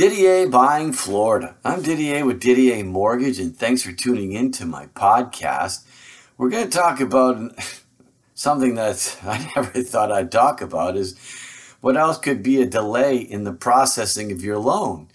Didier Buying Florida. I'm Didier with DDA Mortgage, and thanks for tuning in to my podcast. We're going to talk about something that I never thought I'd talk about is what else could be a delay in the processing of your loan.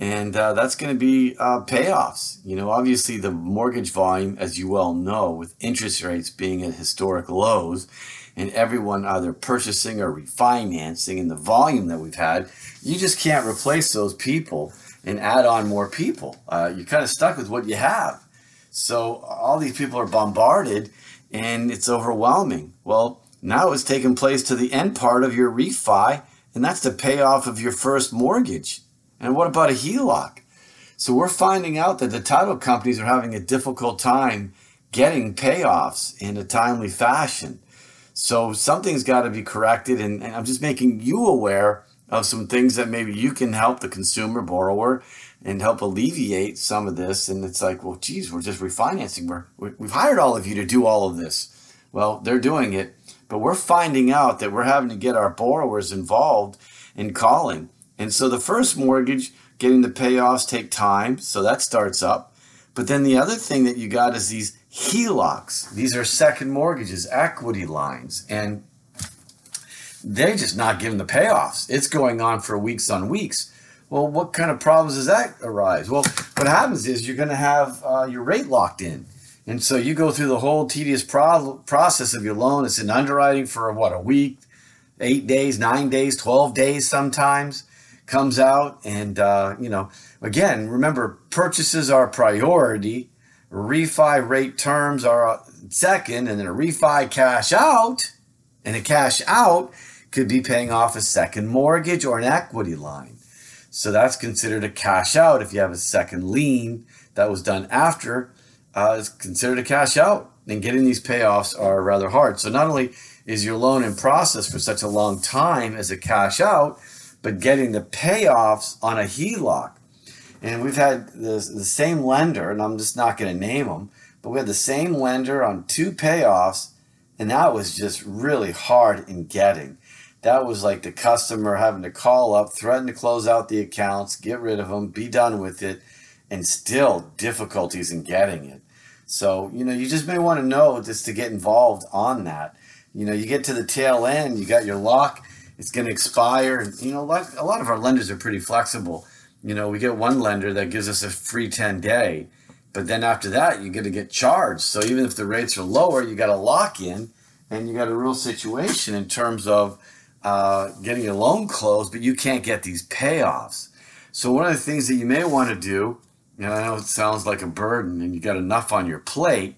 And uh, that's going to be uh, payoffs. You know, obviously, the mortgage volume, as you well know, with interest rates being at historic lows, and everyone either purchasing or refinancing, and the volume that we've had, you just can't replace those people and add on more people. Uh, you're kind of stuck with what you have. So all these people are bombarded and it's overwhelming. Well, now it's taking place to the end part of your refi, and that's the payoff of your first mortgage. And what about a HELOC? So we're finding out that the title companies are having a difficult time getting payoffs in a timely fashion. So something's got to be corrected, and, and I'm just making you aware of some things that maybe you can help the consumer borrower and help alleviate some of this. And it's like, well, geez, we're just refinancing. We're, we've hired all of you to do all of this. Well, they're doing it, but we're finding out that we're having to get our borrowers involved in calling. And so the first mortgage, getting the payoffs take time. So that starts up. But then the other thing that you got is these HELOCs. These are second mortgages, equity lines. And they're just not giving the payoffs. It's going on for weeks on weeks. Well, what kind of problems does that arise? Well, what happens is you're going to have uh, your rate locked in. And so you go through the whole tedious pro- process of your loan. It's in underwriting for what, a week, eight days, nine days, 12 days sometimes. Comes out. And, uh, you know, again, remember, purchases are priority. Refi rate terms are second. And then a refi cash out. And a cash out could be paying off a second mortgage or an equity line. So that's considered a cash out. If you have a second lien that was done after, uh, it's considered a cash out. And getting these payoffs are rather hard. So not only is your loan in process for such a long time as a cash out, but getting the payoffs on a HELOC. And we've had the, the same lender, and I'm just not going to name them, but we had the same lender on two payoffs, and that was just really hard in getting that was like the customer having to call up, threaten to close out the accounts, get rid of them, be done with it, and still difficulties in getting it. So, you know, you just may want to know just to get involved on that. You know, you get to the tail end, you got your lock, it's going to expire. And, you know, a lot, of our lenders are pretty flexible. You know, we get one lender that gives us a free 10 day, but then after that, you're going to get charged. So even if the rates are lower, you got to lock in and you got a real situation in terms of, uh, getting a loan closed, but you can't get these payoffs. So one of the things that you may want to do, and I know it sounds like a burden and you got enough on your plate,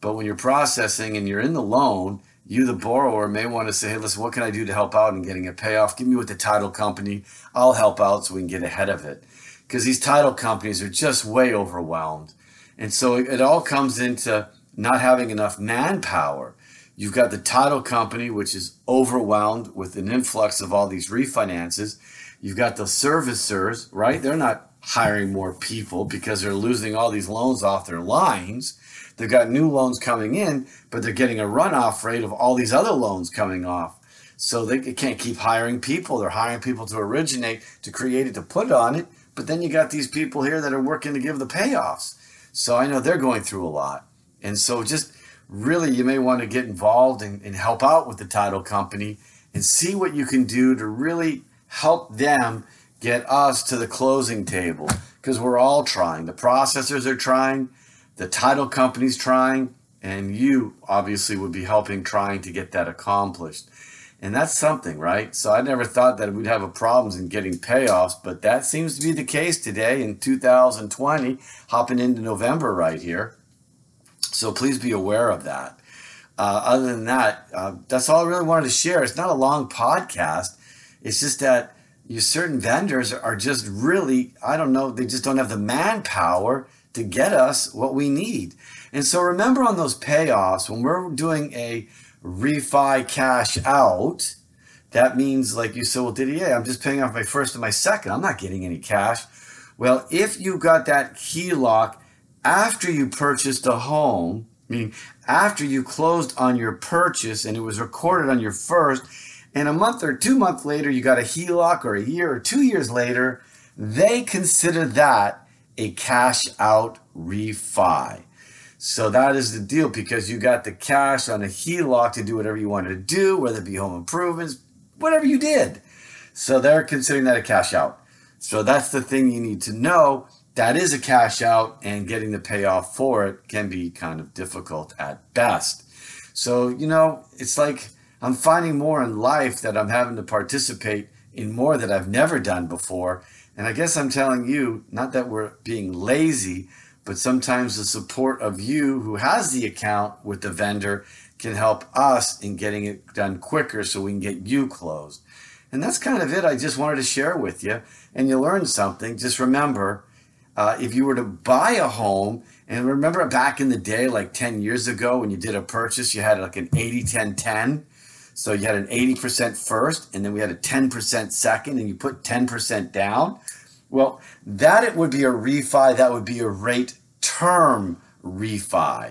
but when you're processing and you're in the loan, you, the borrower, may want to say, hey, listen, what can I do to help out in getting a payoff? Give me with the title company. I'll help out so we can get ahead of it. Because these title companies are just way overwhelmed. And so it all comes into not having enough manpower. You've got the title company, which is overwhelmed with an influx of all these refinances. You've got the servicers, right? They're not hiring more people because they're losing all these loans off their lines. They've got new loans coming in, but they're getting a runoff rate of all these other loans coming off. So they can't keep hiring people. They're hiring people to originate, to create it, to put on it. But then you got these people here that are working to give the payoffs. So I know they're going through a lot. And so just really you may want to get involved and, and help out with the title company and see what you can do to really help them get us to the closing table because we're all trying. The processors are trying, the title company's trying, and you obviously would be helping trying to get that accomplished. And that's something, right? So I never thought that we'd have a problems in getting payoffs, but that seems to be the case today in 2020, hopping into November right here. So please be aware of that. Uh, other than that, uh, that's all I really wanted to share. It's not a long podcast. It's just that you certain vendors are just really, I don't know, they just don't have the manpower to get us what we need. And so remember on those payoffs, when we're doing a refi cash out, that means, like you said, well, Didier, I'm just paying off my first and my second. I'm not getting any cash. Well, if you got that HELOC after you purchased a home, meaning after you closed on your purchase and it was recorded on your first, and a month or two months later you got a HELOC or a year or two years later, they consider that a cash out refi. So that is the deal because you got the cash on a HELOC to do whatever you wanted to do, whether it be home improvements, whatever you did. So they're considering that a cash out. So that's the thing you need to know. That is a cash out, and getting the payoff for it can be kind of difficult at best. So, you know, it's like I'm finding more in life that I'm having to participate in more that I've never done before. And I guess I'm telling you, not that we're being lazy, but sometimes the support of you who has the account with the vendor can help us in getting it done quicker so we can get you closed. And that's kind of it. I just wanted to share with you. And you learned something. Just remember uh, if you were to buy a home, and remember back in the day, like 10 years ago, when you did a purchase, you had like an 80 10 10. So you had an 80% first, and then we had a 10% second, and you put 10% down. Well, that it would be a refi, that would be a rate term refi.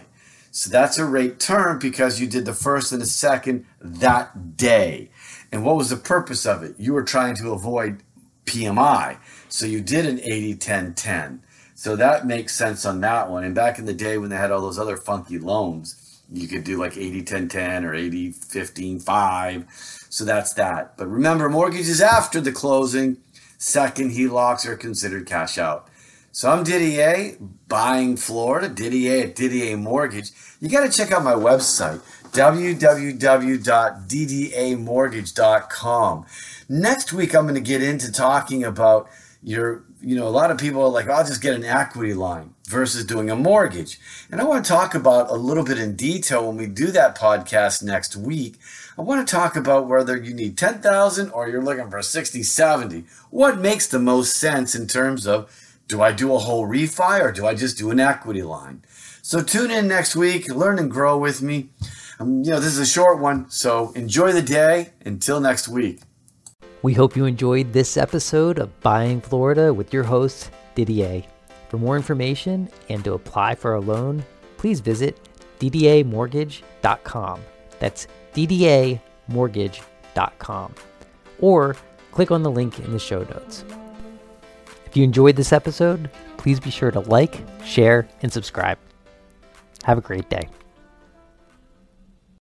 So that's a rate term because you did the first and the second that day. And what was the purpose of it? You were trying to avoid PMI. So you did an 80 10 10. So that makes sense on that one. And back in the day when they had all those other funky loans, you could do like 80 10 10 or 80 15 5. So that's that. But remember, mortgages after the closing, second HELOCs are considered cash out. So I'm Didier, buying Florida, Didier at DDA Mortgage. You got to check out my website, www.ddamortgage.com. Next week, I'm going to get into talking about your, you know, a lot of people are like, I'll just get an equity line versus doing a mortgage. And I want to talk about a little bit in detail when we do that podcast next week. I want to talk about whether you need 10,000 or you're looking for 60, 70. What makes the most sense in terms of do I do a whole refi or do I just do an equity line? So tune in next week, learn and grow with me. Um, you know, this is a short one, so enjoy the day. Until next week. We hope you enjoyed this episode of Buying Florida with your host, Didier. For more information and to apply for a loan, please visit ddamortgage.com. That's ddamortgage.com. Or click on the link in the show notes. If you enjoyed this episode, please be sure to like, share, and subscribe. Have a great day.